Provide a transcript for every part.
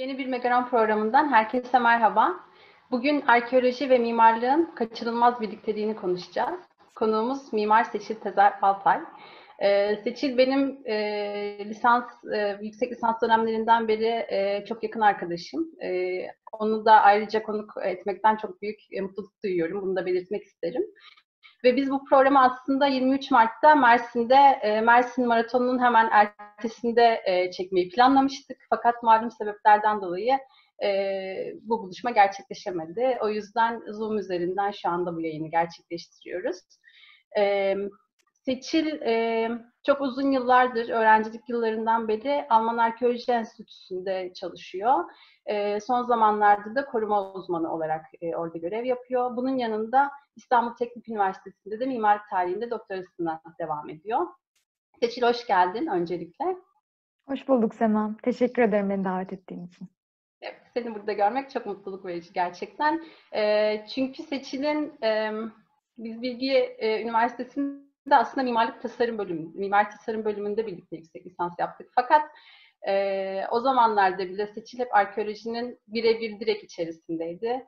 Yeni bir Megaron programından herkese merhaba. Bugün arkeoloji ve mimarlığın kaçınılmaz birlikteliğini konuşacağız. Konuğumuz Mimar Seçil Tezer Altay. Ee, Seçil benim e, lisans, e, yüksek lisans dönemlerinden beri e, çok yakın arkadaşım. E, onu da ayrıca konuk etmekten çok büyük e, mutluluk duyuyorum. Bunu da belirtmek isterim. Ve biz bu programı aslında 23 Mart'ta Mersin'de e, Mersin Maratonu'nun hemen ertesinde e, çekmeyi planlamıştık. Fakat malum sebeplerden dolayı e, bu buluşma gerçekleşemedi. O yüzden Zoom üzerinden şu anda bu yayını gerçekleştiriyoruz. E, Seçil e, çok uzun yıllardır, öğrencilik yıllarından beri Alman Arkeoloji Enstitüsü'nde çalışıyor. E, son zamanlarda da koruma uzmanı olarak e, orada görev yapıyor. Bunun yanında İstanbul Teknik Üniversitesi'nde de mimarlık tarihinde doktorasına devam ediyor. Seçil hoş geldin öncelikle. Hoş bulduk Sema. Teşekkür ederim beni davet ettiğin için. Evet, seni burada görmek çok mutluluk verici gerçekten. E, çünkü Seçil'in e, biz Bilgi e, Üniversitesi'nde aslında mimarlık tasarım bölümü, mimar tasarım bölümünde birlikte yüksek lisans yaptık. Fakat e, o zamanlarda bile Seçil hep arkeolojinin birebir direkt içerisindeydi.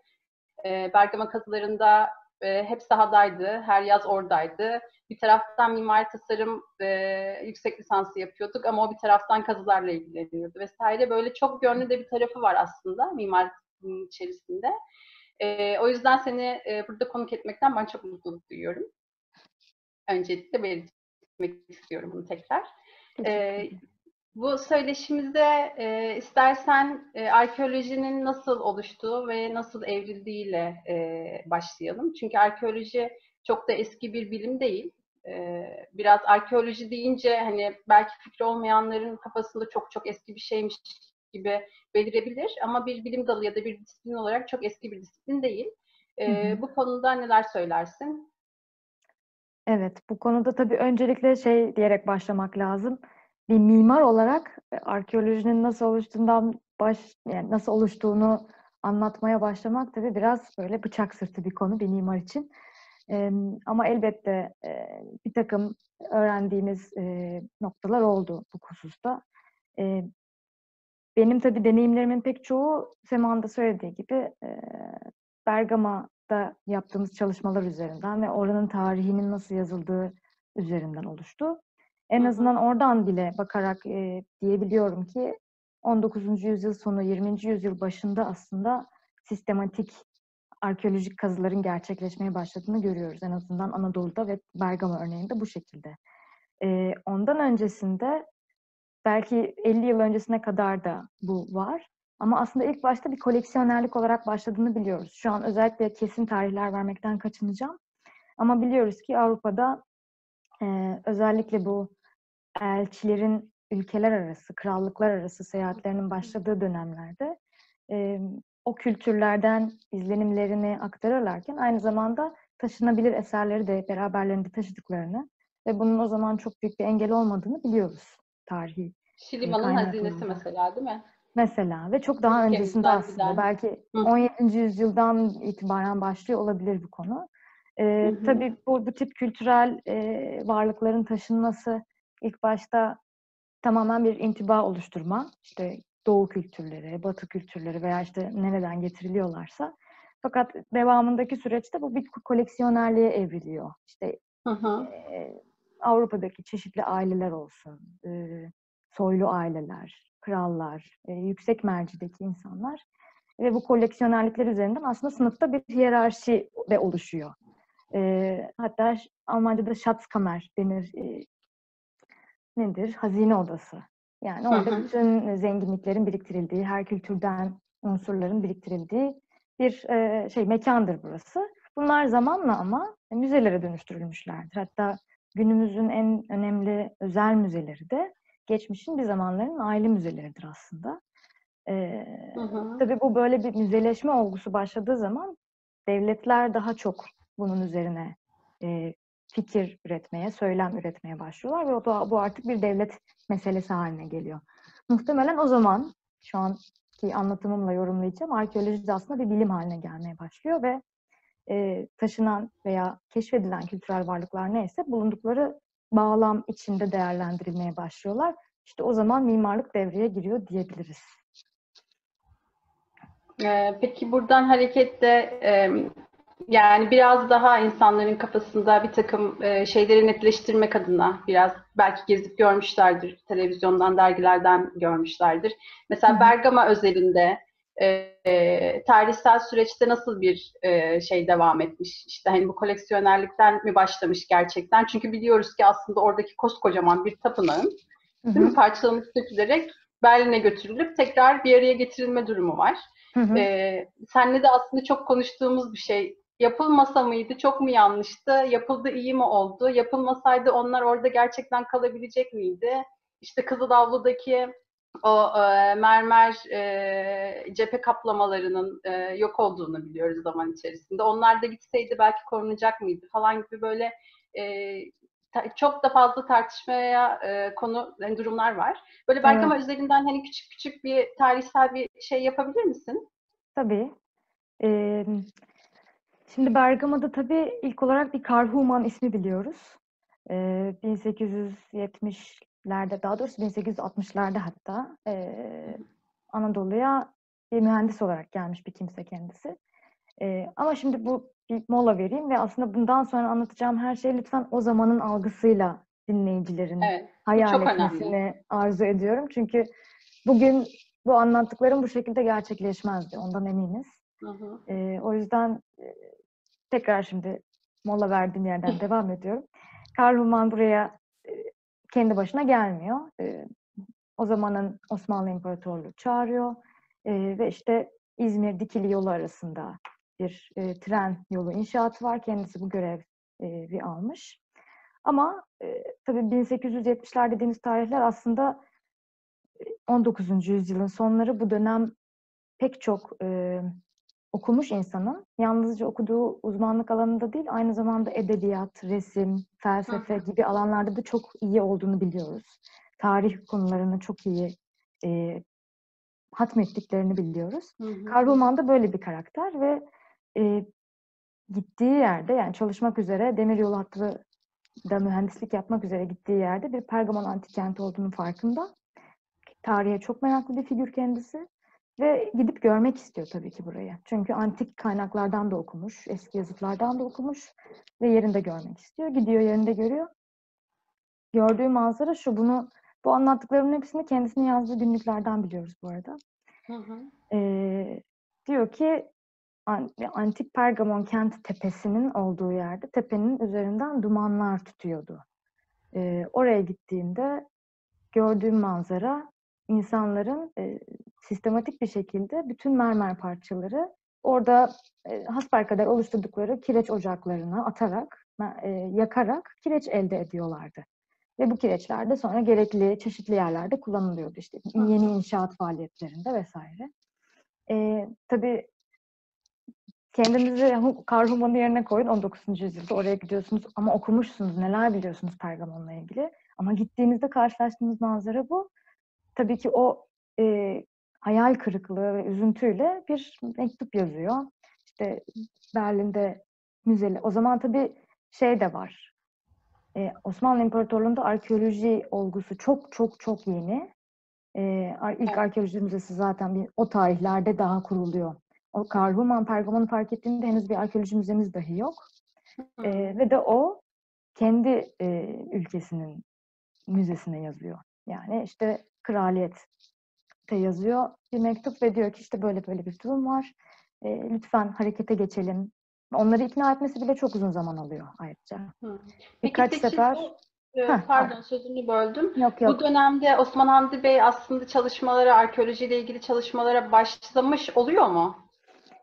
E, Bergama kazılarında e, hep sahadaydı, her yaz oradaydı. Bir taraftan mimari tasarım e, yüksek lisansı yapıyorduk ama o bir taraftan kazılarla ilgileniyordu vesaire. Böyle çok yönlü de bir tarafı var aslında mimar içerisinde. E, o yüzden seni e, burada konuk etmekten ben çok mutluluk duyuyorum. Öncelikle belirtmek istiyorum bunu tekrar. E, bu söyleşimizde e, istersen e, arkeolojinin nasıl oluştuğu ve nasıl evrildiğiyle e, başlayalım. Çünkü arkeoloji çok da eski bir bilim değil. E, biraz arkeoloji deyince hani belki fikri olmayanların kafasında çok çok eski bir şeymiş gibi belirebilir ama bir bilim dalı ya da bir disiplin olarak çok eski bir disiplin değil. E, hı hı. Bu konuda neler söylersin? Evet, bu konuda tabii öncelikle şey diyerek başlamak lazım bir mimar olarak e, arkeolojinin nasıl oluştuğundan baş yani nasıl oluştuğunu anlatmaya başlamak tabii biraz böyle bıçak sırtı bir konu bir mimar için. Ama elbette e, bir takım öğrendiğimiz e, noktalar oldu bu hususta. Benim tabii deneyimlerimin pek çoğu Sema'nın da söylediği gibi Bergama'da yaptığımız çalışmalar üzerinden ve oranın tarihinin nasıl yazıldığı üzerinden oluştu. En azından oradan bile bakarak e, diyebiliyorum ki 19. yüzyıl sonu 20. yüzyıl başında aslında sistematik arkeolojik kazıların gerçekleşmeye başladığını görüyoruz. En azından Anadolu'da ve Bergama örneğinde bu şekilde. E, ondan öncesinde belki 50 yıl öncesine kadar da bu var. Ama aslında ilk başta bir koleksiyonerlik olarak başladığını biliyoruz. Şu an özellikle kesin tarihler vermekten kaçınacağım. Ama biliyoruz ki Avrupa'da e, özellikle bu elçilerin ülkeler arası, krallıklar arası seyahatlerinin başladığı dönemlerde e, o kültürlerden izlenimlerini aktarırlarken aynı zamanda taşınabilir eserleri de beraberlerinde taşıdıklarını ve bunun o zaman çok büyük bir engel olmadığını biliyoruz tarihi. Şiliman'ın hazinesi mesela değil mi? Mesela ve çok daha Ülkemizden öncesinde aslında giden. belki Hı. 17. yüzyıldan itibaren başlıyor olabilir bu konu. Ee, Tabii bu, bu tip kültürel e, varlıkların taşınması ilk başta tamamen bir intiba oluşturma. İşte doğu kültürleri, batı kültürleri veya işte nereden getiriliyorlarsa. Fakat devamındaki süreçte bu bir koleksiyonerliğe evriliyor. İşte hı hı. E, Avrupa'daki çeşitli aileler olsun, e, soylu aileler, krallar, e, yüksek mercideki insanlar ve bu koleksiyonerlikler üzerinden aslında sınıfta bir hiyerarşi de oluşuyor. E, hatta Almanca'da Schatzkammer denir. E, nedir? Hazine odası. Yani orada bütün zenginliklerin biriktirildiği, her kültürden unsurların biriktirildiği bir e, şey mekandır burası. Bunlar zamanla ama müzelere dönüştürülmüşlerdir. Hatta günümüzün en önemli özel müzeleri de geçmişin bir zamanların aile müzeleridir aslında. Ee, hı hı. Tabii bu böyle bir müzeleşme olgusu başladığı zaman devletler daha çok bunun üzerine e, fikir üretmeye, söylem üretmeye başlıyorlar ve o da, bu artık bir devlet meselesi haline geliyor. Muhtemelen o zaman şu anki anlatımımla yorumlayacağım arkeoloji de aslında bir bilim haline gelmeye başlıyor ve e, taşınan veya keşfedilen kültürel varlıklar neyse bulundukları bağlam içinde değerlendirilmeye başlıyorlar. İşte o zaman mimarlık devreye giriyor diyebiliriz. Ee, peki buradan hareketle yani biraz daha insanların kafasında bir takım e, şeyleri netleştirmek adına biraz belki gezip görmüşlerdir, televizyondan, dergilerden görmüşlerdir. Mesela Bergama özelinde e, e, tarihsel süreçte nasıl bir e, şey devam etmiş? İşte hani bu koleksiyonerlikten mi başlamış gerçekten? Çünkü biliyoruz ki aslında oradaki koskocaman bir tapınağın değil mi, parçalanıp dökülerek Berlin'e götürülüp tekrar bir araya getirilme durumu var. Hı hı. Ee, senle de aslında çok konuştuğumuz bir şey. Yapılmasa mıydı? Çok mu yanlıştı? Yapıldı iyi mi oldu? Yapılmasaydı onlar orada gerçekten kalabilecek miydi? İşte Kızılavlu'daki o e, mermer e, cephe kaplamalarının e, yok olduğunu biliyoruz zaman içerisinde. Onlar da gitseydi belki korunacak mıydı falan gibi böyle e, çok da fazla tartışmaya e, konu yani durumlar var. Böyle belki evet. ama üzerinden hani küçük küçük bir tarihsel bir şey yapabilir misin? Tabii. Ee, şimdi Bergama'da tabii ilk olarak bir Karhuman ismi biliyoruz. Ee, 1870'lerde daha doğrusu 1860'larda hatta e, Anadolu'ya bir mühendis olarak gelmiş bir kimse kendisi. E, ama şimdi bu bir mola vereyim ve aslında bundan sonra anlatacağım her şey lütfen o zamanın algısıyla dinleyicilerin evet, hayal etmesini önemli. arzu ediyorum. Çünkü bugün bu anlattıklarım bu şekilde gerçekleşmezdi. Ondan eminiz. Hı hı. E, o yüzden e, tekrar şimdi mola verdiğim yerden devam ediyorum. Karl buraya e, kendi başına gelmiyor. E, o zamanın Osmanlı İmparatorluğu çağırıyor e, ve işte İzmir Dikili yolu arasında bir e, tren yolu inşaatı var. Kendisi bu görevi e, almış. Ama e, tabii 1870'ler dediğimiz tarihler aslında 19. yüzyılın sonları bu dönem pek çok e, okumuş insanın yalnızca okuduğu uzmanlık alanında değil aynı zamanda edebiyat, resim, felsefe gibi alanlarda da çok iyi olduğunu biliyoruz. Tarih konularını çok iyi e, hatmettiklerini biliyoruz. Hı Karl da böyle bir karakter ve e, gittiği yerde yani çalışmak üzere demiryolu hattı da mühendislik yapmak üzere gittiği yerde bir Pergamon antik kenti olduğunu farkında. Tarihe çok meraklı bir figür kendisi ve gidip görmek istiyor tabii ki burayı. Çünkü antik kaynaklardan da okumuş, eski yazıtlardan da okumuş ve yerinde görmek istiyor. Gidiyor yerinde görüyor. Gördüğü manzara şu, bunu bu anlattıklarımın hepsini kendisinin yazdığı günlüklerden biliyoruz bu arada. Hı hı. Ee, diyor ki antik Pergamon kent tepesinin olduğu yerde tepenin üzerinden dumanlar tutuyordu. Ee, oraya gittiğimde gördüğüm manzara insanların e, sistematik bir şekilde bütün mermer parçaları orada e, hasbelkader oluşturdukları kireç ocaklarına atarak, e, yakarak kireç elde ediyorlardı. Ve bu kireçler de sonra gerekli çeşitli yerlerde kullanılıyordu işte yeni inşaat faaliyetlerinde vesaire. E, tabii kendinizi Karhuman'ın yerine koyun 19. yüzyılda oraya gidiyorsunuz ama okumuşsunuz neler biliyorsunuz Pergamon'la ilgili ama gittiğinizde karşılaştığınız manzara bu. Tabii ki o e, hayal kırıklığı ve üzüntüyle bir mektup yazıyor. İşte Berlin'de müzeli. O zaman tabii şey de var. Ee, Osmanlı İmparatorluğu'nda arkeoloji olgusu çok çok çok yeni. Ee, ilk arkeoloji müzesi zaten bir, o tarihlerde daha kuruluyor o Karl Human Pergamon'u fark ettiğinde henüz bir arkeoloji müzemiz dahi yok. E, ve de o kendi e, ülkesinin müzesine yazıyor. Yani işte kraliyet de yazıyor bir mektup ve diyor ki işte böyle böyle bir durum var. E, lütfen harekete geçelim. Onları ikna etmesi bile çok uzun zaman alıyor ayrıca. Hı. Birkaç Peki, sefer... Bu Heh, Pardon sözünü böldüm. Yok, yok. Bu dönemde Osman Hamdi Bey aslında çalışmalara, arkeolojiyle ilgili çalışmalara başlamış oluyor mu?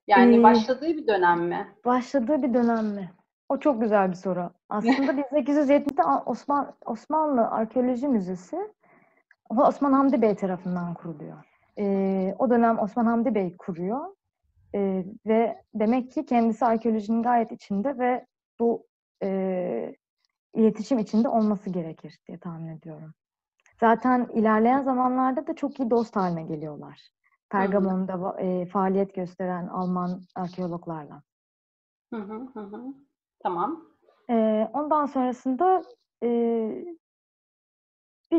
Yani ee, başladığı bir dönem mi? Başladığı bir dönem mi? O çok güzel bir soru. Aslında 1870'de Osman, Osmanlı Arkeoloji Müzesi Osman Hamdi Bey tarafından kuruluyor. Ee, o dönem Osman Hamdi Bey kuruyor. Ee, ve demek ki kendisi arkeolojinin gayet içinde ve bu e, iletişim içinde olması gerekir diye tahmin ediyorum. Zaten ilerleyen zamanlarda da çok iyi dost haline geliyorlar. Pergamon'da e, faaliyet gösteren Alman arkeologlarla. Hı hı hı. Tamam. E, ondan sonrasında e,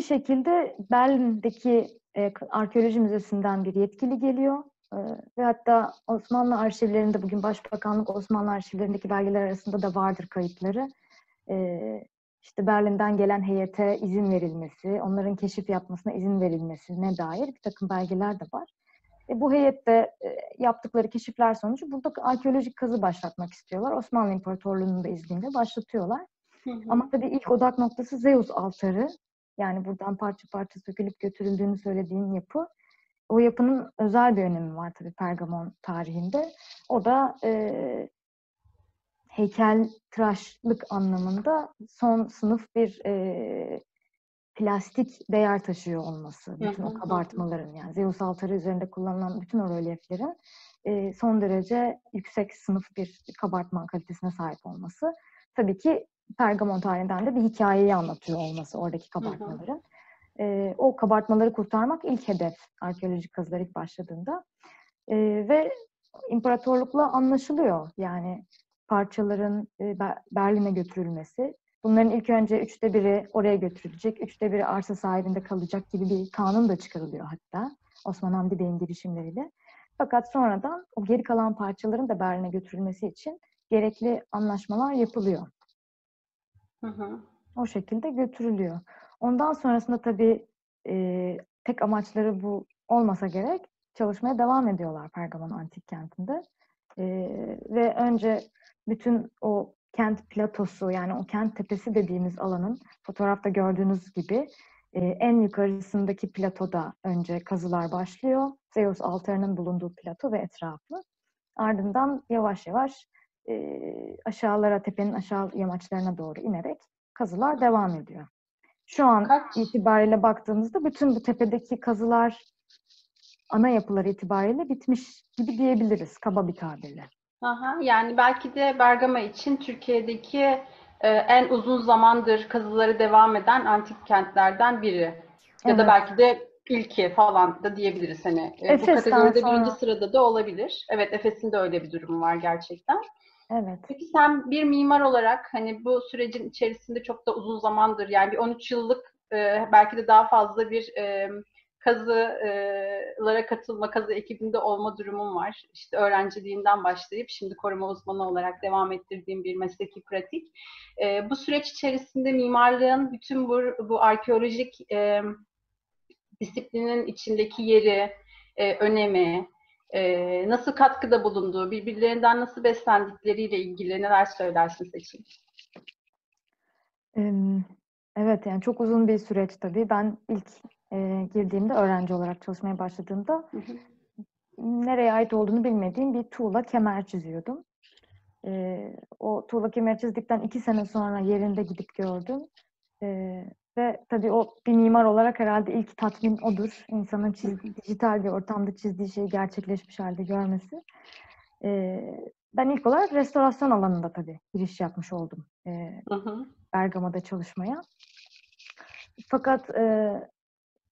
bir şekilde Berlin'deki e, arkeoloji müzesinden bir yetkili geliyor E, ve hatta Osmanlı arşivlerinde bugün Başbakanlık Osmanlı arşivlerindeki belgeler arasında da vardır kayıtları. E, işte Berlin'den gelen heyete izin verilmesi, onların keşif yapmasına izin verilmesine dair bir takım belgeler de var. E, bu heyette e, yaptıkları keşifler sonucu burada arkeolojik kazı başlatmak istiyorlar. Osmanlı İmparatorluğu'nun da izniyle başlatıyorlar. Hı hı. Ama tabii ilk odak noktası Zeus altarı. Yani buradan parça parça sökülüp götürüldüğünü söylediğim yapı. O yapının özel bir önemi var tabii Pergamon tarihinde. O da e, heykel tıraşlık anlamında son sınıf bir e, plastik değer taşıyor olması. Bütün o kabartmaların yani Zeus altarı üzerinde kullanılan bütün o rölyeflerin e, son derece yüksek sınıf bir kabartma kalitesine sahip olması. Tabii ki Pergamon tarihinden de bir hikayeyi anlatıyor olması oradaki kabartmaların. E, o kabartmaları kurtarmak ilk hedef arkeolojik kazılar ilk başladığında. E, ve imparatorlukla anlaşılıyor. Yani parçaların e, Berlin'e götürülmesi. Bunların ilk önce üçte biri oraya götürülecek, üçte biri arsa sahibinde kalacak gibi bir kanun da çıkarılıyor hatta Osman Hamdi Bey'in girişimleriyle. Fakat sonradan o geri kalan parçaların da Berlin'e götürülmesi için gerekli anlaşmalar yapılıyor. Hı hı. O şekilde götürülüyor. Ondan sonrasında tabii e, tek amaçları bu olmasa gerek çalışmaya devam ediyorlar Pergamon Antik Kenti'nde. E, ve önce bütün o kent platosu yani o kent tepesi dediğimiz alanın fotoğrafta gördüğünüz gibi e, en yukarısındaki platoda önce kazılar başlıyor. Zeus altarının bulunduğu plato ve etrafı. Ardından yavaş yavaş e, aşağılara, tepenin aşağı yamaçlarına doğru inerek kazılar devam ediyor. Şu an Kaç? itibariyle baktığımızda bütün bu tepedeki kazılar ana yapılar itibariyle bitmiş gibi diyebiliriz kaba bir tabirle. Aha, yani belki de Bergama için Türkiye'deki e, en uzun zamandır kazıları devam eden antik kentlerden biri. Ya evet. da belki de ilki falan da diyebiliriz. Hani, e, bu kategoride sonra... birinci sırada da olabilir. Evet Efes'in de öyle bir durumu var gerçekten. Evet. Peki sen bir mimar olarak hani bu sürecin içerisinde çok da uzun zamandır yani bir 13 yıllık e, belki de daha fazla bir e, kazılara katılma, kazı ekibinde olma durumum var. İşte öğrenciliğinden başlayıp şimdi koruma uzmanı olarak devam ettirdiğim bir mesleki pratik. Bu süreç içerisinde mimarlığın bütün bu, bu arkeolojik e, disiplinin içindeki yeri, e, önemi, e, nasıl katkıda bulunduğu, birbirlerinden nasıl beslendikleriyle ilgili neler söylersin Seçim? Evet yani çok uzun bir süreç tabii. Ben ilk e, girdiğimde öğrenci olarak çalışmaya başladığımda hı hı. nereye ait olduğunu bilmediğim bir tuğla kemer çiziyordum. E, o tuğla kemer çizdikten iki sene sonra yerinde gidip gördüm. E, ve tabii o bir mimar olarak herhalde ilk tatmin odur. İnsanın çizdiği, dijital bir ortamda çizdiği şeyi gerçekleşmiş halde görmesi. E, ben ilk olarak restorasyon alanında tabii giriş yapmış oldum. E, hı hı. Bergama'da çalışmaya. Fakat e,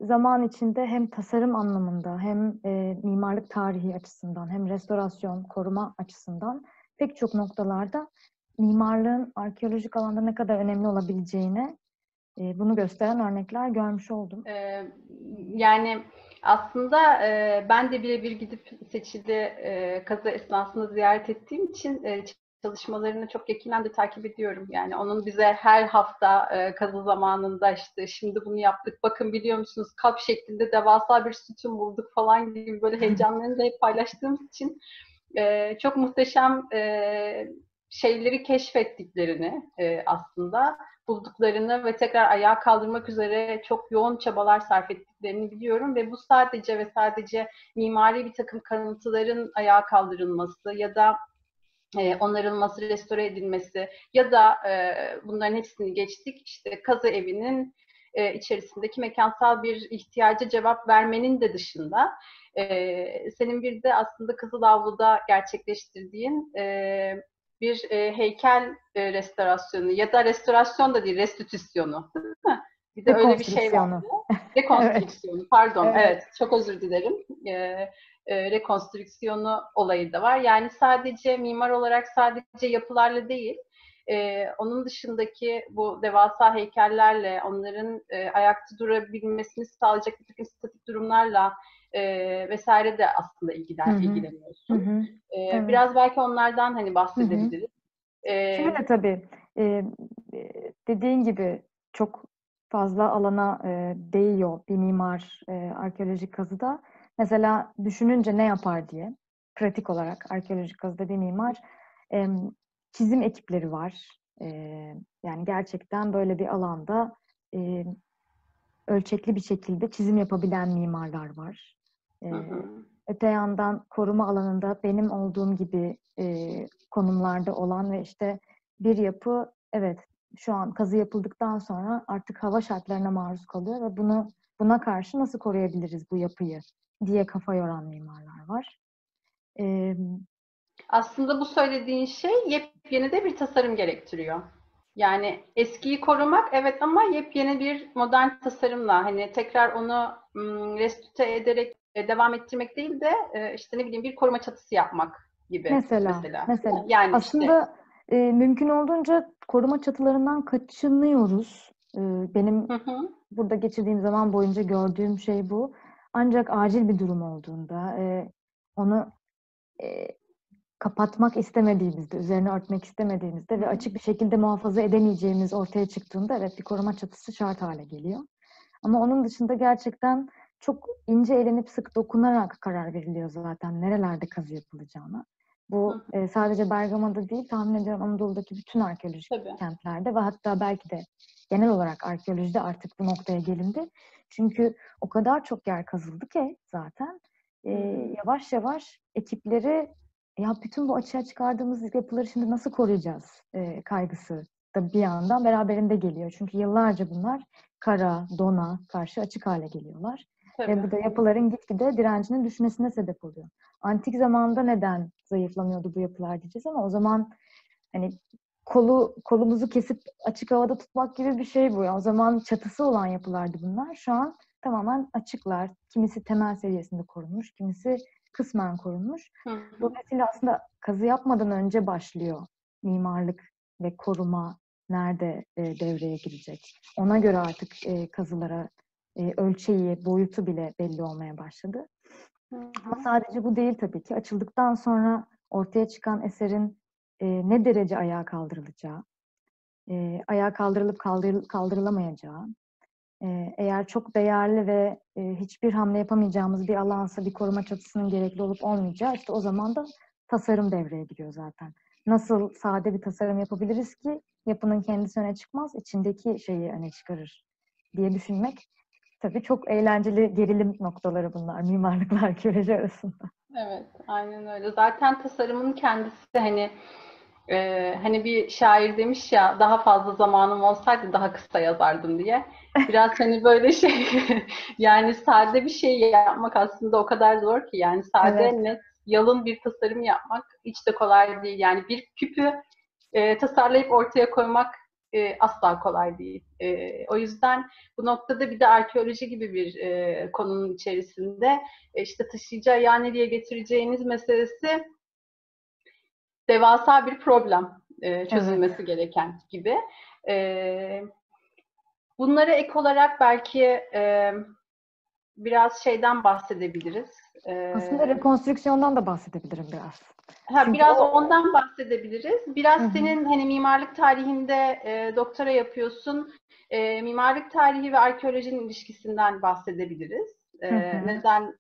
zaman içinde hem tasarım anlamında hem e, mimarlık tarihi açısından hem restorasyon, koruma açısından pek çok noktalarda mimarlığın arkeolojik alanda ne kadar önemli olabileceğine bunu gösteren örnekler görmüş oldum. Ee, yani aslında e, ben de birebir gidip seçili e, kazı esnasında ziyaret ettiğim için e, çalışmalarını çok yakinen de takip ediyorum. Yani onun bize her hafta e, kazı zamanında işte şimdi bunu yaptık, bakın biliyor musunuz kap şeklinde devasa bir sütun bulduk falan gibi böyle heyecanlarını da hep paylaştığımız için e, çok muhteşem e, şeyleri keşfettiklerini e, aslında bulduklarını ve tekrar ayağa kaldırmak üzere çok yoğun çabalar sarf ettiklerini biliyorum ve bu sadece ve sadece mimari bir takım kanıtların ayağa kaldırılması ya da e, onarılması, restore edilmesi ya da e, bunların hepsini geçtik. İşte kazı evinin e, içerisindeki mekansal bir ihtiyaca cevap vermenin de dışında e, senin bir de aslında Kızılavlu'da gerçekleştirdiğin e, bir e, heykel e, restorasyonu ya da restorasyon da değil, restitüsyonu. Bir de öyle bir şey var. Rekonstrüksiyonu, evet. pardon. Evet. evet, çok özür dilerim. Ee, e, rekonstrüksiyonu olayı da var. Yani sadece mimar olarak sadece yapılarla değil, e, onun dışındaki bu devasa heykellerle, onların e, ayakta durabilmesini sağlayacak bir takım statik durumlarla e, vesaire de aslında ilgilen, Hı hı. ilgileniyorsun. Hı hı. E, Evet. Biraz belki onlardan hani bahsedebiliriz. E, Şöyle tabii, e, dediğin gibi çok fazla alana e, değiyor bir mimar e, arkeolojik kazıda. Mesela düşününce ne yapar diye, pratik olarak arkeolojik kazıda bir mimar e, çizim ekipleri var. E, yani gerçekten böyle bir alanda e, ölçekli bir şekilde çizim yapabilen mimarlar var. Hı hı. Öte yandan koruma alanında benim olduğum gibi e, konumlarda olan ve işte bir yapı evet şu an kazı yapıldıktan sonra artık hava şartlarına maruz kalıyor ve bunu buna karşı nasıl koruyabiliriz bu yapıyı diye kafa yoran mimarlar var. E, Aslında bu söylediğin şey yepyeni de bir tasarım gerektiriyor. Yani eskiyi korumak evet ama yepyeni bir modern tasarımla hani tekrar onu ım, restore ederek e, devam ettirmek değil de e, işte ne bileyim bir koruma çatısı yapmak gibi mesela mesela. mesela Yani aslında e, mümkün olduğunca koruma çatılarından kaçınıyoruz. E, benim işte, hı hı, burada geçirdiğim zaman boyunca gördüğüm şey bu. Ancak acil bir durum olduğunda e, onu e, kapatmak istemediğimizde, üzerine örtmek istemediğimizde ve açık bir şekilde muhafaza edemeyeceğimiz ortaya çıktığında evet bir koruma çatısı şart hale geliyor. Ama onun dışında gerçekten çok ince elenip sık dokunarak karar veriliyor zaten nerelerde kazı yapılacağına. Bu Hı e, sadece Bergama'da değil tahmin ediyorum Anadolu'daki bütün arkeolojik tabii. kentlerde ve hatta belki de genel olarak arkeolojide artık bu noktaya gelindi. Çünkü o kadar çok yer kazıldı ki zaten e, yavaş yavaş ekipleri ya bütün bu açığa çıkardığımız yapıları şimdi nasıl koruyacağız e, kaygısı da bir yandan beraberinde geliyor. Çünkü yıllarca bunlar kara, dona karşı açık hale geliyorlar. Tabii. Ve bu da yapıların gitgide direncinin düşmesine sebep oluyor. Antik zamanda neden zayıflamıyordu bu yapılar diyeceğiz ama o zaman hani kolu kolumuzu kesip açık havada tutmak gibi bir şey bu. O zaman çatısı olan yapılardı bunlar. Şu an tamamen açıklar. Kimisi temel seviyesinde korunmuş, kimisi kısmen korunmuş. Hı. Dolayısıyla aslında kazı yapmadan önce başlıyor mimarlık ve koruma nerede e, devreye girecek. Ona göre artık e, kazılara e, ölçeği, boyutu bile belli olmaya başladı. Hı Ama sadece bu değil tabii ki. Açıldıktan sonra ortaya çıkan eserin e, ne derece ayağa kaldırılacağı, e, ayağa kaldırılıp kaldırıl kaldırılamayacağı, e, eğer çok değerli ve e, hiçbir hamle yapamayacağımız bir alansa bir koruma çatısının gerekli olup olmayacağı işte o zaman da tasarım devreye giriyor zaten. Nasıl sade bir tasarım yapabiliriz ki yapının kendisi öne çıkmaz, içindeki şeyi öne çıkarır diye düşünmek tabii çok eğlenceli gerilim noktaları bunlar mimarlıkla arkeoloji arasında. Evet, aynen öyle. Zaten tasarımın kendisi hani e, hani bir şair demiş ya daha fazla zamanım olsaydı daha kısa yazardım diye. Biraz hani böyle şey yani sade bir şey yapmak aslında o kadar zor ki yani sade Evet. net yalın bir tasarım yapmak hiç de kolay değil. Yani bir küpü e, tasarlayıp ortaya koymak e, asla kolay değil. E, o yüzden bu noktada bir de arkeoloji gibi bir e, konunun içerisinde e, işte taşıyıcı ayağı nereye getireceğiniz meselesi devasa bir problem e, çözülmesi gereken gibi. E, bunlara ek olarak belki e, biraz şeyden bahsedebiliriz. E, Aslında rekonstrüksiyondan da bahsedebilirim biraz. Ha, Çünkü biraz o- ondan bahsedebiliriz. Biraz Hı hı. senin hani mimarlık tarihinde e, doktora yapıyorsun. E, mimarlık tarihi ve arkeolojinin ilişkisinden bahsedebiliriz. E. Neden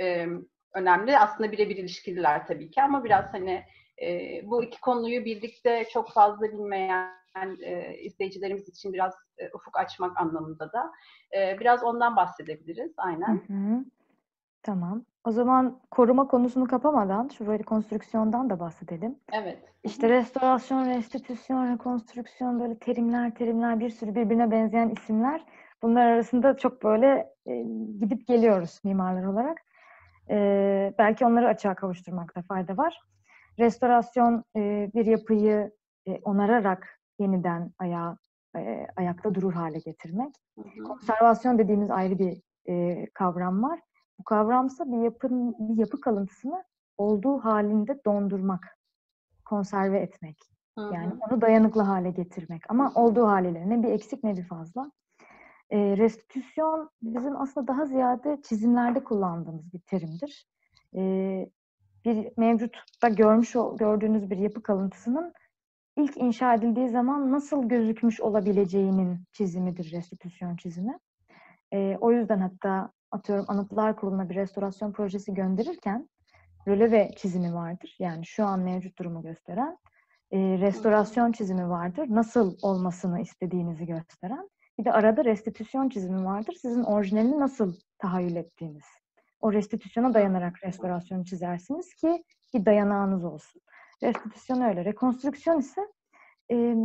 e, önemli? Aslında birebir ilişkililer tabii ki ama biraz hani e, bu iki konuyu birlikte çok fazla bilmeyen e, izleyicilerimiz için biraz e, ufuk açmak anlamında da e, biraz ondan bahsedebiliriz. Aynen. Hı hı. Tamam. O zaman koruma konusunu kapamadan şu rekonstrüksiyondan da bahsedelim. Evet. İşte restorasyon, restitüsyon, rekonstrüksiyon böyle terimler terimler bir sürü birbirine benzeyen isimler. Bunlar arasında çok böyle e, gidip geliyoruz mimarlar olarak. E, belki onları açığa kavuşturmakta fayda var. Restorasyon e, bir yapıyı e, onararak yeniden ayağa, e, ayakta durur hale getirmek. Hı hı. Konservasyon dediğimiz ayrı bir e, kavram var. Bu kavramsa bir yapının bir yapı kalıntısını olduğu halinde dondurmak, konserve etmek. Hı hı. Yani onu dayanıklı hale getirmek. Ama olduğu haliyle ne bir eksik ne bir fazla. E, restitüsyon bizim aslında daha ziyade çizimlerde kullandığımız bir terimdir. E, bir mevcutta görmüş gördüğünüz bir yapı kalıntısının ilk inşa edildiği zaman nasıl gözükmüş olabileceğinin çizimidir restitüsyon çizimi. E, o yüzden hatta atıyorum Anıtlar Kurulu'na bir restorasyon projesi gönderirken röleve çizimi vardır. Yani şu an mevcut durumu gösteren. E, restorasyon çizimi vardır. Nasıl olmasını istediğinizi gösteren. Bir de arada restitüsyon çizimi vardır. Sizin orijinalini nasıl tahayyül ettiğiniz. O restitüsyona dayanarak restorasyon çizersiniz ki bir dayanağınız olsun. Restitüsyon öyle. Rekonstrüksiyon ise e,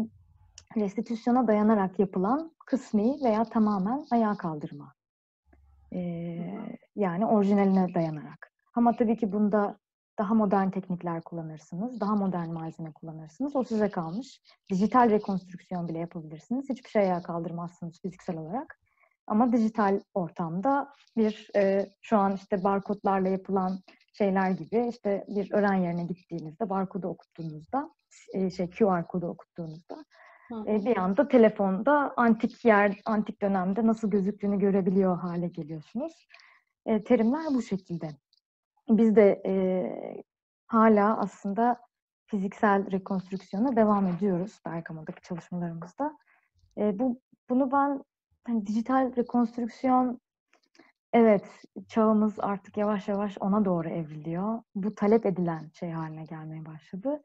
restitüsyona dayanarak yapılan kısmi veya tamamen ayağa kaldırma. E, yani orijinaline dayanarak. Ama tabii ki bunda daha modern teknikler kullanırsınız, daha modern malzeme kullanırsınız. O size kalmış. Dijital rekonstrüksiyon bile yapabilirsiniz. Hiçbir şey ayağa kaldırmazsınız fiziksel olarak. Ama dijital ortamda bir e, şu an işte barkodlarla yapılan şeyler gibi işte bir öğren yerine gittiğinizde barkodu okuttuğunuzda e, şey QR kodu okuttuğunuzda e, bir anda telefonda antik yer, antik dönemde nasıl gözüktüğünü görebiliyor hale geliyorsunuz. E, terimler bu şekilde. Biz de e, hala aslında fiziksel rekonstrüksiyona devam ediyoruz Bergama'daki çalışmalarımızda. E, bu bunu ben hani dijital rekonstrüksiyon evet çağımız artık yavaş yavaş ona doğru evriliyor. Bu talep edilen şey haline gelmeye başladı.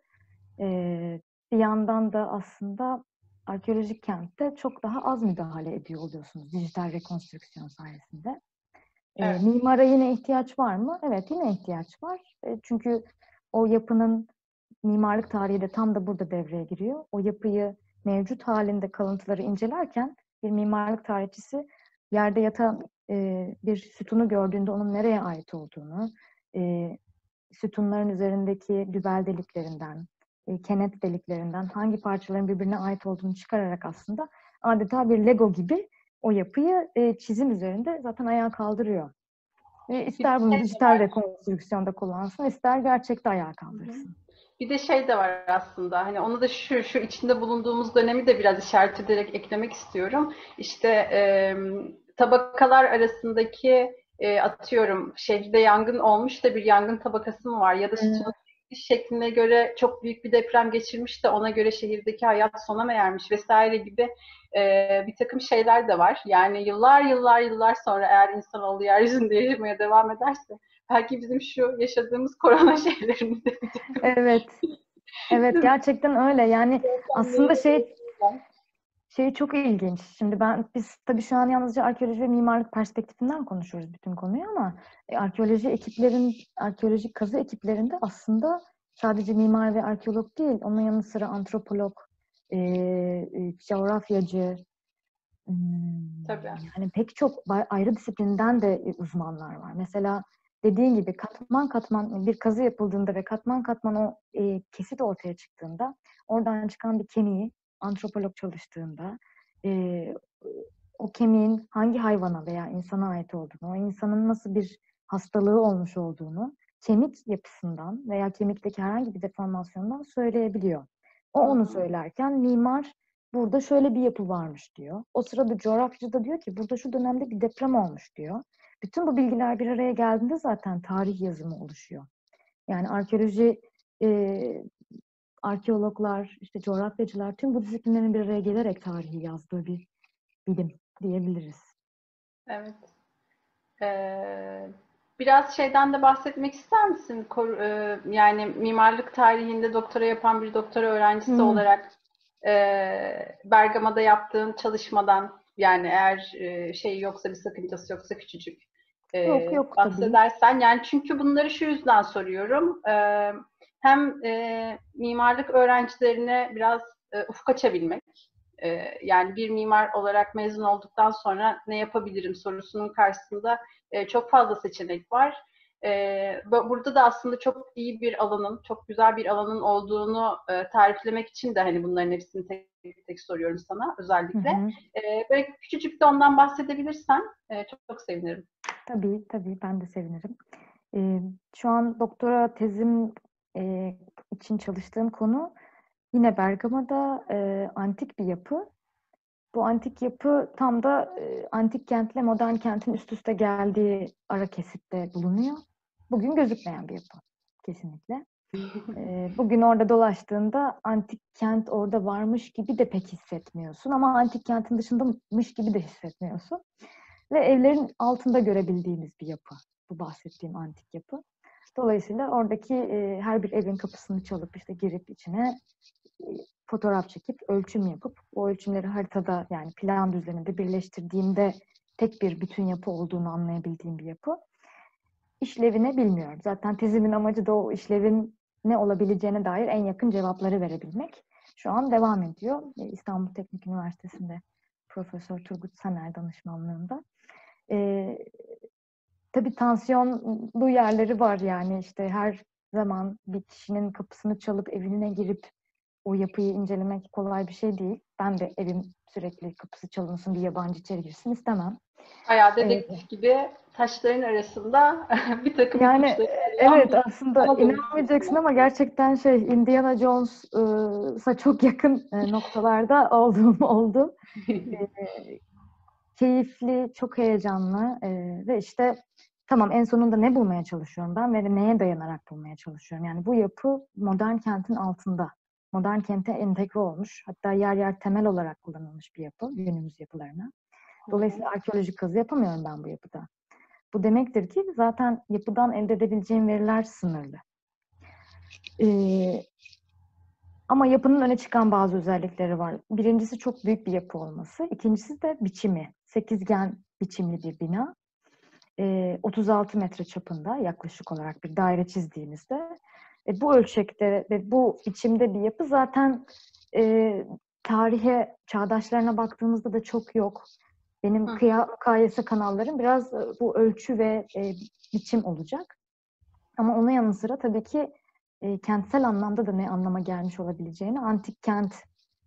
E, bir yandan da aslında arkeolojik kentte çok daha az müdahale ediyor oluyorsunuz dijital rekonstrüksiyon sayesinde. Evet. E, mimara yine ihtiyaç var mı? Evet yine ihtiyaç var. E, çünkü o yapının mimarlık tarihi de tam da burada devreye giriyor. O yapıyı mevcut halinde kalıntıları incelerken bir mimarlık tarihçisi yerde yatan e, bir sütunu gördüğünde onun nereye ait olduğunu, e, sütunların üzerindeki dübel deliklerinden, e, kenet deliklerinden hangi parçaların birbirine ait olduğunu çıkararak aslında adeta bir Lego gibi o yapıyı e, çizim üzerinde zaten ayağa kaldırıyor. Ve ister bunu şey dijital rekonstrüksiyonda kullansın, ister gerçekte ayağa kaldırsın. Bir de şey de var aslında hani onu da şu şu içinde bulunduğumuz dönemi de biraz işaret ederek eklemek istiyorum. İşte e, tabakalar arasındaki e, atıyorum şehirde yangın olmuş da bir yangın tabakası mı var ya da sütunun şekline göre çok büyük bir deprem geçirmiş de ona göre şehirdeki hayat sona mı ermiş vesaire gibi e, bir takım şeyler de var. Yani yıllar yıllar yıllar sonra eğer insanoğlu yeryüzünde yaşamaya devam ederse belki bizim şu yaşadığımız korona şeylerimizde Evet. Evet gerçekten öyle. Yani aslında şey şey çok ilginç. Şimdi ben biz tabii şu an yalnızca arkeoloji ve mimarlık perspektifinden konuşuyoruz bütün konuyu ama e, arkeoloji ekiplerin arkeolojik kazı ekiplerinde aslında sadece mimar ve arkeolog değil, onun yanı sıra antropolog, e, e, coğrafyacı, hmm, Tabii. yani pek çok ayrı disiplinden de e, uzmanlar var. Mesela dediğin gibi katman katman bir kazı yapıldığında ve katman katman o e, kesit ortaya çıktığında oradan çıkan bir kemiği antropolog çalıştığında e, o kemiğin hangi hayvana veya insana ait olduğunu, o insanın nasıl bir hastalığı olmuş olduğunu kemik yapısından veya kemikteki herhangi bir deformasyondan söyleyebiliyor. O onu söylerken mimar burada şöyle bir yapı varmış diyor. O sırada coğrafyacı da diyor ki burada şu dönemde bir deprem olmuş diyor. Bütün bu bilgiler bir araya geldiğinde zaten tarih yazımı oluşuyor. Yani arkeoloji e, arkeologlar, işte coğrafyacılar tüm bu disiplinlerin bir araya gelerek tarihi yazdığı bir bilim diyebiliriz. Evet. Ee, biraz şeyden de bahsetmek ister misin? Kor, e, yani mimarlık tarihinde doktora yapan bir doktora öğrencisi hmm. olarak e, Bergama'da yaptığın çalışmadan yani eğer e, şey yoksa bir sakıncası yoksa küçücük e, yok, yok, bahsedersen. Tabii. Yani çünkü bunları şu yüzden soruyorum. E, hem e, mimarlık öğrencilerine biraz e, ufuk açabilmek, e, yani bir mimar olarak mezun olduktan sonra ne yapabilirim sorusunun karşısında e, çok fazla seçenek var. E, burada da aslında çok iyi bir alanın, çok güzel bir alanın olduğunu e, tariflemek için de hani bunların hepsini tek tek soruyorum sana özellikle. Hı hı. E, böyle küçücük de ondan bahsedebilirsen e, çok, çok sevinirim. Tabii, tabii ben de sevinirim. E, şu an doktora tezim e, için çalıştığım konu yine Bergama'da e, antik bir yapı. Bu antik yapı tam da e, antik kentle modern kentin üst üste geldiği ara kesitte bulunuyor. Bugün gözükmeyen bir yapı kesinlikle. e, bugün orada dolaştığında antik kent orada varmış gibi de pek hissetmiyorsun ama antik kentin dışındamış gibi de hissetmiyorsun. Ve evlerin altında görebildiğimiz bir yapı bu bahsettiğim antik yapı. Dolayısıyla oradaki e, her bir evin kapısını çalıp işte girip içine e, fotoğraf çekip ölçüm yapıp o ölçümleri haritada yani plan düzeninde birleştirdiğimde tek bir bütün yapı olduğunu anlayabildiğim bir yapı. İşlevine bilmiyorum. Zaten tezimin amacı da o işlevin ne olabileceğine dair en yakın cevapları verebilmek. Şu an devam ediyor. E, İstanbul Teknik Üniversitesi'nde Profesör Turgut Saner danışmanlığında. Ee, tabii tansiyonlu yerleri var yani işte her zaman bir kişinin kapısını çalıp evine girip o yapıyı incelemek kolay bir şey değil. Ben de evim sürekli kapısı çalınsın, bir yabancı içeri girsin istemem. Bayağı dedektif evet. gibi taşların arasında bir takım yani evet aslında Anladım. inanmayacaksın ama gerçekten şey Indiana Jones'a çok yakın noktalarda olduğum oldu. keyifli, çok heyecanlı ve işte tamam en sonunda ne bulmaya çalışıyorum ben ve neye dayanarak bulmaya çalışıyorum. Yani bu yapı modern kentin altında modern kente entegre olmuş. Hatta yer yer temel olarak kullanılmış bir yapı günümüz yapılarına. Dolayısıyla arkeolojik kazı yapamıyorum ben bu yapıda. Bu demektir ki zaten yapıdan elde edebileceğim veriler sınırlı. Ee, ama yapının öne çıkan bazı özellikleri var. Birincisi çok büyük bir yapı olması. İkincisi de biçimi. Sekizgen biçimli bir bina. Ee, 36 metre çapında yaklaşık olarak bir daire çizdiğimizde e, bu ölçekte ve bu biçimde bir yapı zaten e, tarihe, çağdaşlarına baktığımızda da çok yok. Benim kıya, mukayese kanallarım biraz e, bu ölçü ve e, biçim olacak. Ama onun yanı sıra tabii ki e, kentsel anlamda da ne anlama gelmiş olabileceğini antik kent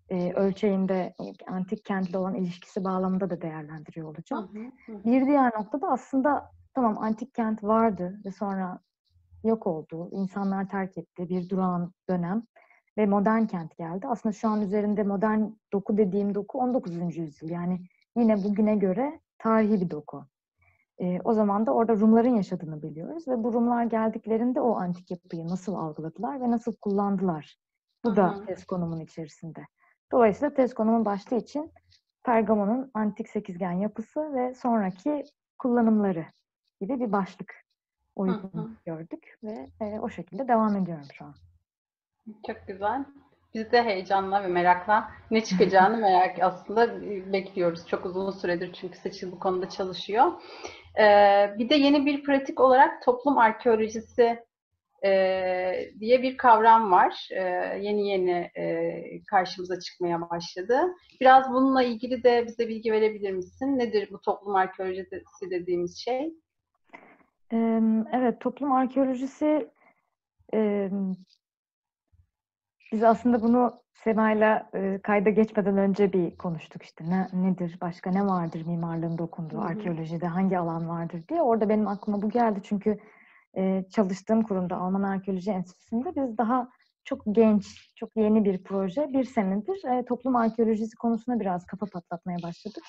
e, ölçeğinde, antik kentle olan ilişkisi bağlamında da değerlendiriyor olacağım. Hı hı hı. Bir diğer nokta da aslında tamam antik kent vardı ve sonra yok oldu, insanlar terk etti, bir durağan dönem ve modern kent geldi. Aslında şu an üzerinde modern doku dediğim doku 19. yüzyıl. Yani yine bugüne göre tarihi bir doku. E, o zaman da orada Rumların yaşadığını biliyoruz ve bu Rumlar geldiklerinde o antik yapıyı nasıl algıladılar ve nasıl kullandılar. Bu da test konumun içerisinde. Dolayısıyla test konumun başlığı için Pergamon'un antik sekizgen yapısı ve sonraki kullanımları gibi bir başlık uygun gördük ve e, o şekilde devam ediyorum şu an. Çok güzel. Biz de heyecanla ve merakla ne çıkacağını merak aslında bekliyoruz. Çok uzun süredir çünkü Seçil bu konuda çalışıyor. Ee, bir de yeni bir pratik olarak toplum arkeolojisi e, diye bir kavram var. E, yeni yeni e, karşımıza çıkmaya başladı. Biraz bununla ilgili de bize bilgi verebilir misin? Nedir bu toplum arkeolojisi dediğimiz şey? Evet, toplum arkeolojisi biz aslında bunu Sema'yla kayda geçmeden önce bir konuştuk işte ne, nedir, başka ne vardır mimarlığın dokunduğu, arkeolojide hangi alan vardır diye. Orada benim aklıma bu geldi çünkü çalıştığım kurumda Alman Arkeoloji Enstitüsü'nde biz daha çok genç, çok yeni bir proje, bir senedir toplum arkeolojisi konusuna biraz kafa patlatmaya başladık.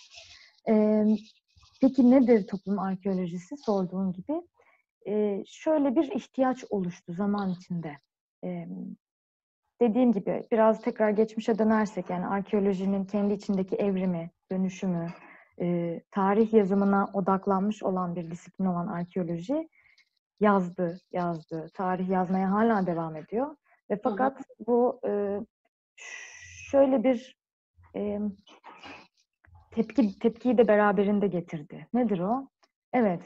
Peki nedir toplum arkeolojisi sorduğun gibi? Ee, şöyle bir ihtiyaç oluştu zaman içinde. Ee, dediğim gibi biraz tekrar geçmişe dönersek yani arkeolojinin kendi içindeki evrimi, dönüşümü, e, tarih yazımına odaklanmış olan bir disiplin olan arkeoloji yazdı, yazdı. Tarih yazmaya hala devam ediyor. Ve fakat hı hı. bu e, şöyle bir e, tepki tepkiyi de beraberinde getirdi. Nedir o? Evet,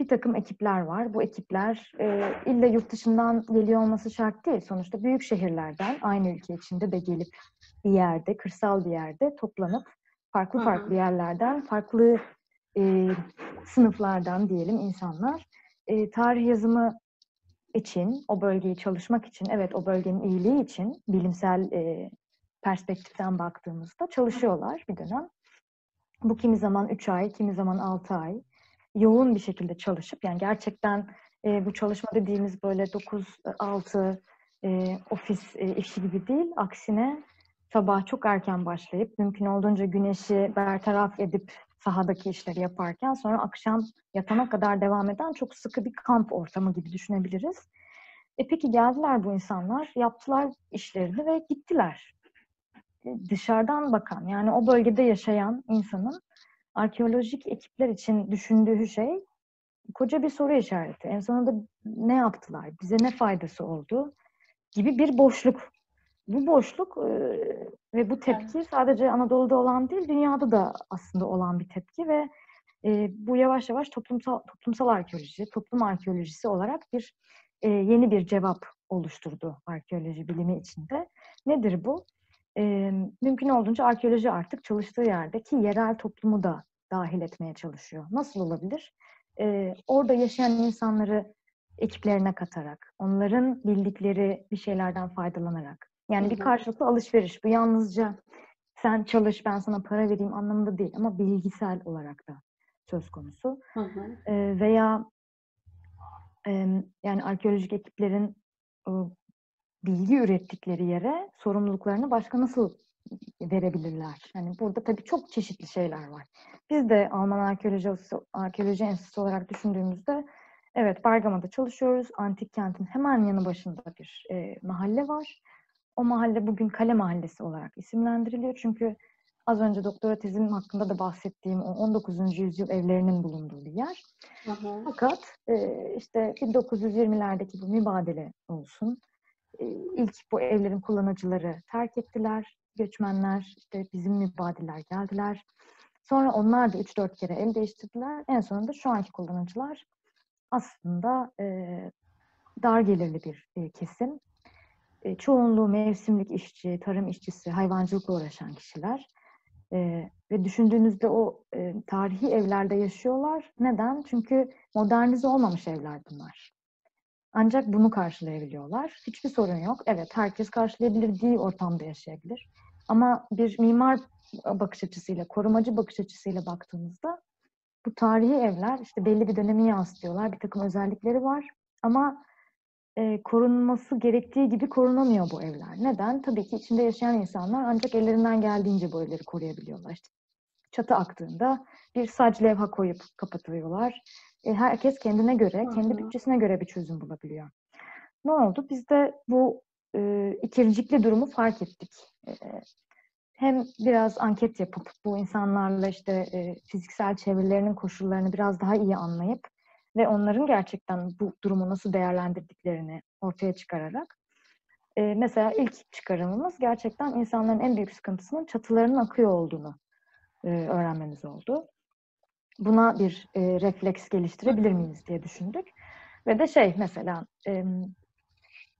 bir takım ekipler var. Bu ekipler e, illa yurt dışından geliyor olması şart değil. Sonuçta büyük şehirlerden aynı ülke içinde de gelip bir yerde, kırsal bir yerde toplanıp farklı Hı-hı. farklı yerlerden, farklı e, sınıflardan diyelim insanlar e, tarih yazımı için, o bölgeyi çalışmak için, evet o bölgenin iyiliği için bilimsel e, perspektiften baktığımızda çalışıyorlar bir dönem. Bu kimi zaman 3 ay, kimi zaman 6 ay yoğun bir şekilde çalışıp yani gerçekten e, bu çalışma dediğimiz böyle 9-6 e, ofis e, işi gibi değil. Aksine sabah çok erken başlayıp mümkün olduğunca güneşi bertaraf edip sahadaki işleri yaparken sonra akşam yatana kadar devam eden çok sıkı bir kamp ortamı gibi düşünebiliriz. E peki geldiler bu insanlar, yaptılar işlerini ve gittiler. E, dışarıdan bakan, yani o bölgede yaşayan insanın arkeolojik ekipler için düşündüğü şey koca bir soru işareti. En sonunda ne yaptılar, bize ne faydası oldu gibi bir boşluk. Bu boşluk e, ve bu tepki sadece Anadolu'da olan değil, dünyada da aslında olan bir tepki ve e, bu yavaş yavaş toplumsal toplumsal arkeoloji, toplum arkeolojisi olarak bir e, yeni bir cevap oluşturdu arkeoloji bilimi içinde. Nedir bu? E, mümkün olduğunca arkeoloji artık çalıştığı yerdeki yerel toplumu da dahil etmeye çalışıyor. Nasıl olabilir? E, orada yaşayan insanları ekiplerine katarak, onların bildikleri bir şeylerden faydalanarak. Yani bir karşılıklı alışveriş. Bu yalnızca sen çalış ben sana para vereyim anlamında değil ama bilgisel olarak da söz konusu. Hı hı. E, veya yani arkeolojik ekiplerin bilgi ürettikleri yere sorumluluklarını başka nasıl verebilirler? Yani burada tabii çok çeşitli şeyler var. Biz de Alman Arkeoloji, Arkeoloji Enstitüsü olarak düşündüğümüzde evet Bergama'da çalışıyoruz. Antik kentin hemen yanı başında bir e, mahalle var. O mahalle bugün Kale Mahallesi olarak isimlendiriliyor. Çünkü az önce doktora tezim hakkında da bahsettiğim o 19. yüzyıl evlerinin bulunduğu bir yer. Hı hı. Fakat e, işte 1920'lerdeki bu mübadele olsun. E, ilk bu evlerin kullanıcıları terk ettiler. Göçmenler, işte bizim mübadiler geldiler. Sonra onlar da 3-4 kere el değiştirdiler. En sonunda şu anki kullanıcılar aslında e, dar gelirli bir e, kesim. E, çoğunluğu mevsimlik işçi, tarım işçisi, hayvancılıkla uğraşan kişiler. E, ve düşündüğünüzde o e, tarihi evlerde yaşıyorlar. Neden? Çünkü modernize olmamış evler bunlar. Ancak bunu karşılayabiliyorlar. Hiçbir sorun yok. Evet, herkes karşılayabildiği ortamda yaşayabilir. Ama bir mimar bakış açısıyla, korumacı bakış açısıyla baktığımızda bu tarihi evler işte belli bir dönemi yansıtıyorlar. Bir takım özellikleri var. Ama e, korunması gerektiği gibi korunamıyor bu evler. Neden? Tabii ki içinde yaşayan insanlar ancak ellerinden geldiğince bu evleri koruyabiliyorlar. İşte çatı aktığında bir sac levha koyup kapatıyorlar. E, herkes kendine göre, kendi bütçesine göre bir çözüm bulabiliyor. Ne oldu? Biz de bu e, ikircikli durumu fark ettik. E, hem biraz anket yapıp bu insanlarla işte e, fiziksel çevrelerinin koşullarını biraz daha iyi anlayıp ve onların gerçekten bu durumu nasıl değerlendirdiklerini ortaya çıkararak e, mesela ilk çıkarımımız gerçekten insanların en büyük sıkıntısının çatılarının akıyor olduğunu e, öğrenmemiz oldu. Buna bir e, refleks geliştirebilir miyiz diye düşündük. Ve de şey mesela e,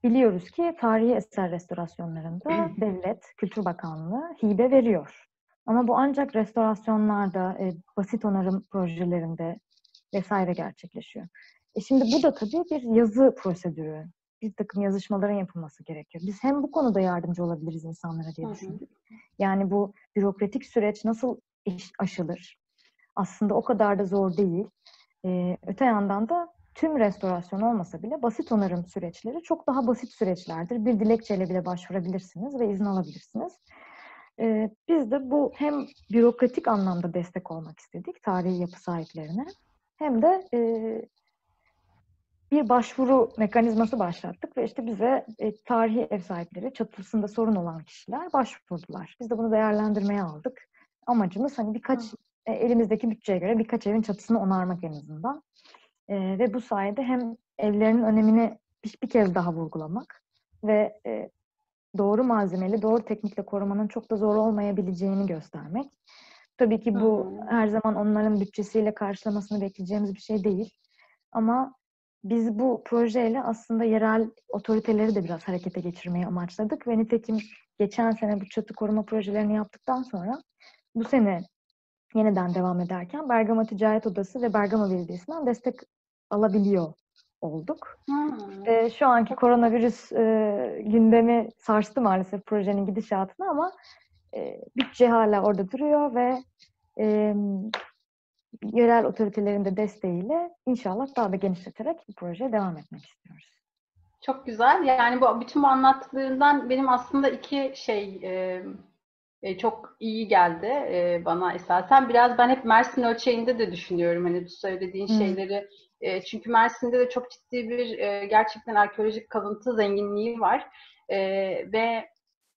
biliyoruz ki tarihi eser restorasyonlarında devlet, Kültür Bakanlığı hibe veriyor. Ama bu ancak restorasyonlarda, e, basit onarım projelerinde vesaire gerçekleşiyor. E şimdi bu da tabii bir yazı prosedürü. Bir takım yazışmaların yapılması gerekiyor. Biz hem bu konuda yardımcı olabiliriz insanlara diye düşündük. Yani bu bürokratik süreç nasıl aşılır? Aslında o kadar da zor değil. Ee, öte yandan da tüm restorasyon olmasa bile basit onarım süreçleri çok daha basit süreçlerdir. Bir dilekçeyle bile başvurabilirsiniz ve izin alabilirsiniz. Ee, biz de bu hem bürokratik anlamda destek olmak istedik tarihi yapı sahiplerine hem de e, bir başvuru mekanizması başlattık ve işte bize e, tarihi ev sahipleri, çatısında sorun olan kişiler başvurdular. Biz de bunu değerlendirmeye aldık. Amacımız hani birkaç e, elimizdeki bütçeye göre birkaç evin çatısını onarmak en azından. E, ve bu sayede hem evlerin önemini bir, bir kez daha vurgulamak ve e, doğru malzemeli, doğru teknikle korumanın çok da zor olmayabileceğini göstermek. Tabii ki bu hmm. her zaman onların bütçesiyle karşılamasını bekleyeceğimiz bir şey değil. Ama biz bu projeyle aslında yerel otoriteleri de biraz harekete geçirmeyi amaçladık ve nitekim geçen sene bu çatı koruma projelerini yaptıktan sonra bu sene yeniden devam ederken Bergama Ticaret Odası ve Bergama Belediyesi'nden destek alabiliyor olduk. Hmm. E, şu anki koronavirüs e, gündemi sarstı maalesef projenin gidişatını ama e, bütçe hala orada duruyor ve e, yerel otoritelerin de desteğiyle inşallah daha da genişleterek bu projeye devam etmek istiyoruz. Çok güzel. Yani bu bütün bu anlattıklarından benim aslında iki şey e, e, çok iyi geldi e, bana esasen. Biraz ben hep Mersin ölçeğinde de düşünüyorum hani bu söylediğin hmm. şeyleri. E, çünkü Mersin'de de çok ciddi bir e, gerçekten arkeolojik kalıntı zenginliği var. E, ve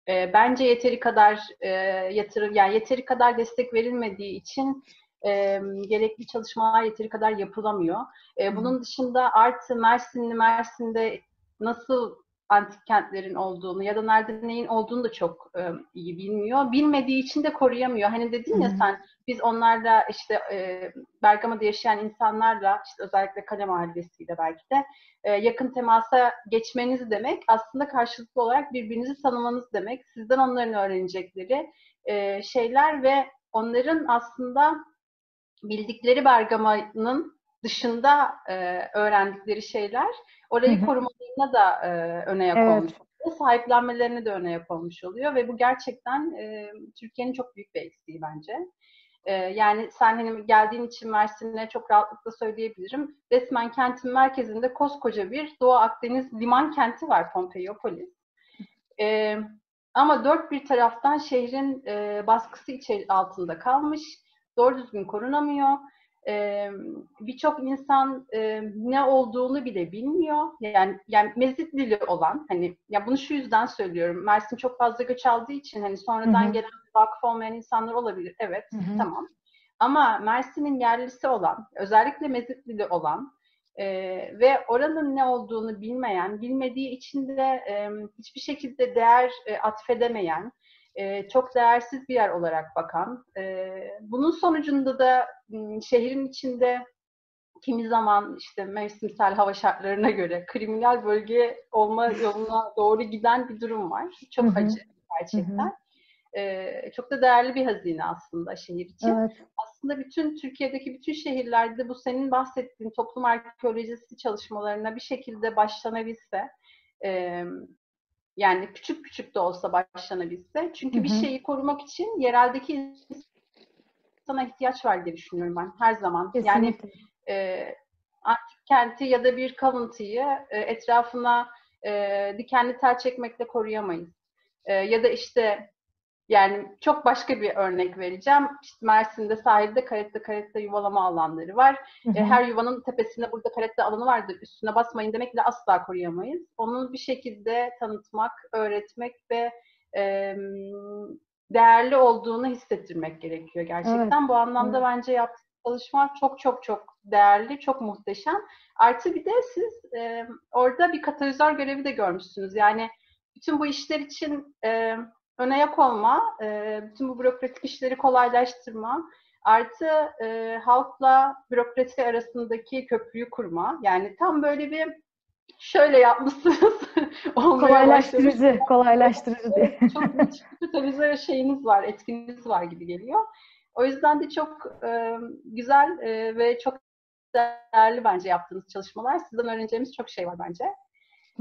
e, bence yeteri kadar e, yatırım yani yeteri kadar destek verilmediği için e, gerekli çalışmalar yeteri kadar yapılamıyor. E, bunun dışında artı Mersinli Mersin'de nasıl antik kentlerin olduğunu ya da nerede neyin olduğunu da çok e, iyi bilmiyor. Bilmediği için de koruyamıyor. Hani dedin ya sen biz onlarla işte e, Bergama'da yaşayan insanlarla işte özellikle Kale Mahallesi'yle belki de e, yakın temasa geçmeniz demek aslında karşılıklı olarak birbirinizi tanımanız demek. Sizden onların öğrenecekleri e, şeyler ve onların aslında bildikleri Bergama'nın dışında e, öğrendikleri şeyler orayı korumalarına da e, öne yak evet. olmuş oluyor. Sahiplenmelerine de öne yak olmuş oluyor ve bu gerçekten e, Türkiye'nin çok büyük bir eksiği bence. E, yani sen hani geldiğin için Mersin'e çok rahatlıkla söyleyebilirim. Resmen kentin merkezinde koskoca bir Doğu Akdeniz liman kenti var Pompeiyopolis. E, ama dört bir taraftan şehrin e, baskısı içeri altında kalmış doğru düzgün korunamıyor. Ee, Birçok insan e, ne olduğunu bile bilmiyor. Yani yani Mezitli olan hani ya bunu şu yüzden söylüyorum. Mersin çok fazla göç aldığı için hani sonradan Hı-hı. gelen vakıf olmayan insanlar olabilir. Evet, Hı-hı. tamam. Ama Mersin'in yerlisi olan, özellikle Mezitli olan e, ve oranın ne olduğunu bilmeyen, bilmediği için de e, hiçbir şekilde değer e, atfedemeyen, e, çok değersiz bir yer olarak bakan, e, bunun sonucunda da şehrin içinde kimi zaman işte mevsimsel hava şartlarına göre kriminal bölge olma yoluna doğru giden bir durum var. Çok Hı-hı. acı gerçekten. Hı-hı. Ee, çok da değerli bir hazine aslında şehir için. Evet. Aslında bütün Türkiye'deki bütün şehirlerde bu senin bahsettiğin toplum arkeolojisi çalışmalarına bir şekilde başlanabilse, e, yani küçük küçük de olsa başlanabilse. Çünkü Hı-hı. bir şeyi korumak için yereldeki insana ihtiyaç var diye düşünüyorum ben her zaman. Kesinlikle. Yani e, antik kenti ya da bir kalıntıyı e, etrafına e, dikenli tel çekmekle koruyamayız. E, ya da işte yani çok başka bir örnek vereceğim. İşte Mersin'de sahilde karette karette yuvalama alanları var. Hı hı. Her yuvanın tepesinde burada karette alanı vardır. Üstüne basmayın demekle asla koruyamayız. Onu bir şekilde tanıtmak, öğretmek ve e, değerli olduğunu hissettirmek gerekiyor gerçekten. Evet. Bu anlamda evet. bence yaptığınız çalışma çok çok çok değerli, çok muhteşem. Artı bir de siz e, orada bir katalizör görevi de görmüşsünüz. Yani bütün bu işler için e, ön ayak olma, e, bütün bu bürokratik işleri kolaylaştırma, artı e, halkla bürokrasi arasındaki köprüyü kurma. Yani tam böyle bir şöyle yapmışsınız. kolaylaştırıcı, kolaylaştırıcı diye. çok müthiş şeyiniz var, etkiniz var gibi geliyor. O yüzden de çok e, güzel e, ve çok değerli bence yaptığınız çalışmalar. Sizden öğreneceğimiz çok şey var bence.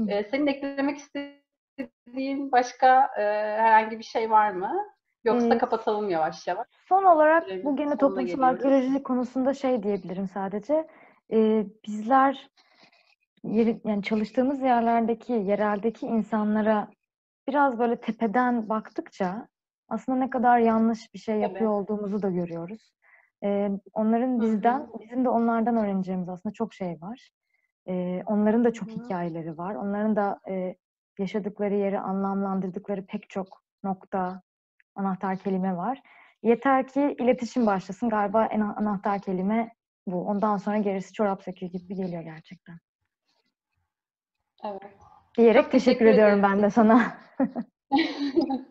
E, senin eklemek istediğin istediğin başka e, herhangi bir şey var mı? Yoksa evet. kapatalım yavaş yavaş. Son olarak bu gene toplumsal arkeoloji konusunda şey diyebilirim sadece. Ee, bizler yeri, yani çalıştığımız yerlerdeki, yereldeki insanlara biraz böyle tepeden baktıkça aslında ne kadar yanlış bir şey yapıyor evet. olduğumuzu da görüyoruz. Ee, onların bizden, Hı-hı. bizim de onlardan öğreneceğimiz aslında çok şey var. Ee, onların da çok Hı-hı. hikayeleri var. Onların da e, yaşadıkları yeri anlamlandırdıkları pek çok nokta, anahtar kelime var. Yeter ki iletişim başlasın. Galiba en anahtar kelime bu. Ondan sonra gerisi çorap söküğü gibi geliyor gerçekten. Evet. Diyerek Çok teşekkür, teşekkür ediyorum ben de sana.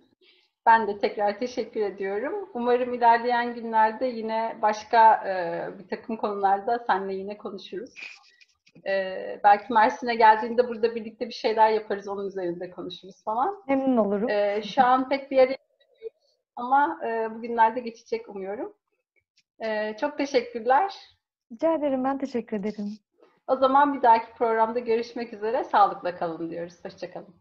ben de tekrar teşekkür ediyorum. Umarım ilerleyen günlerde yine başka e, bir takım konularda seninle yine konuşuruz. Ee, belki Mersin'e geldiğinde burada birlikte bir şeyler yaparız, onun üzerinde konuşuruz falan. Memnun olurum. Ee, şu an pek bir yere ama e, bugünlerde geçecek umuyorum. Ee, çok teşekkürler. Rica ederim, ben teşekkür ederim. O zaman bir dahaki programda görüşmek üzere. Sağlıkla kalın diyoruz. Hoşçakalın.